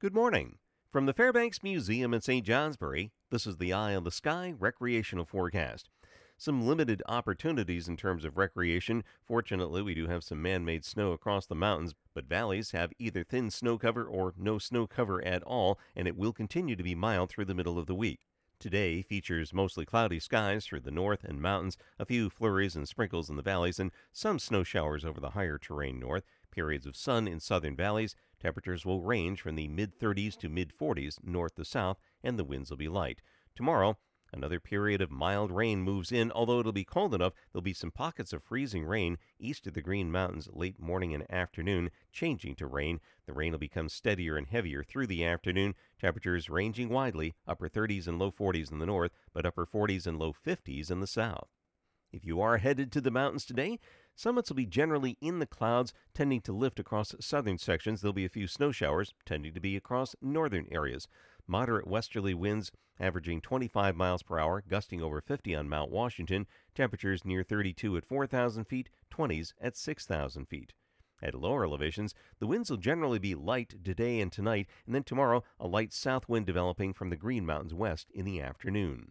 Good morning. From the Fairbanks Museum in St. Johnsbury, this is the Eye on the Sky recreational forecast. Some limited opportunities in terms of recreation. Fortunately, we do have some man made snow across the mountains, but valleys have either thin snow cover or no snow cover at all, and it will continue to be mild through the middle of the week. Today features mostly cloudy skies through the north and mountains, a few flurries and sprinkles in the valleys, and some snow showers over the higher terrain north. Periods of sun in southern valleys. Temperatures will range from the mid 30s to mid 40s north to south, and the winds will be light. Tomorrow, Another period of mild rain moves in, although it'll be cold enough, there'll be some pockets of freezing rain east of the Green Mountains late morning and afternoon, changing to rain. The rain will become steadier and heavier through the afternoon, temperatures ranging widely, upper 30s and low 40s in the north, but upper 40s and low 50s in the south. If you are headed to the mountains today, summits will be generally in the clouds, tending to lift across southern sections. There'll be a few snow showers, tending to be across northern areas. Moderate westerly winds averaging 25 miles per hour, gusting over 50 on Mount Washington. Temperatures near 32 at 4,000 feet, 20s at 6,000 feet. At lower elevations, the winds will generally be light today and tonight, and then tomorrow, a light south wind developing from the Green Mountains west in the afternoon.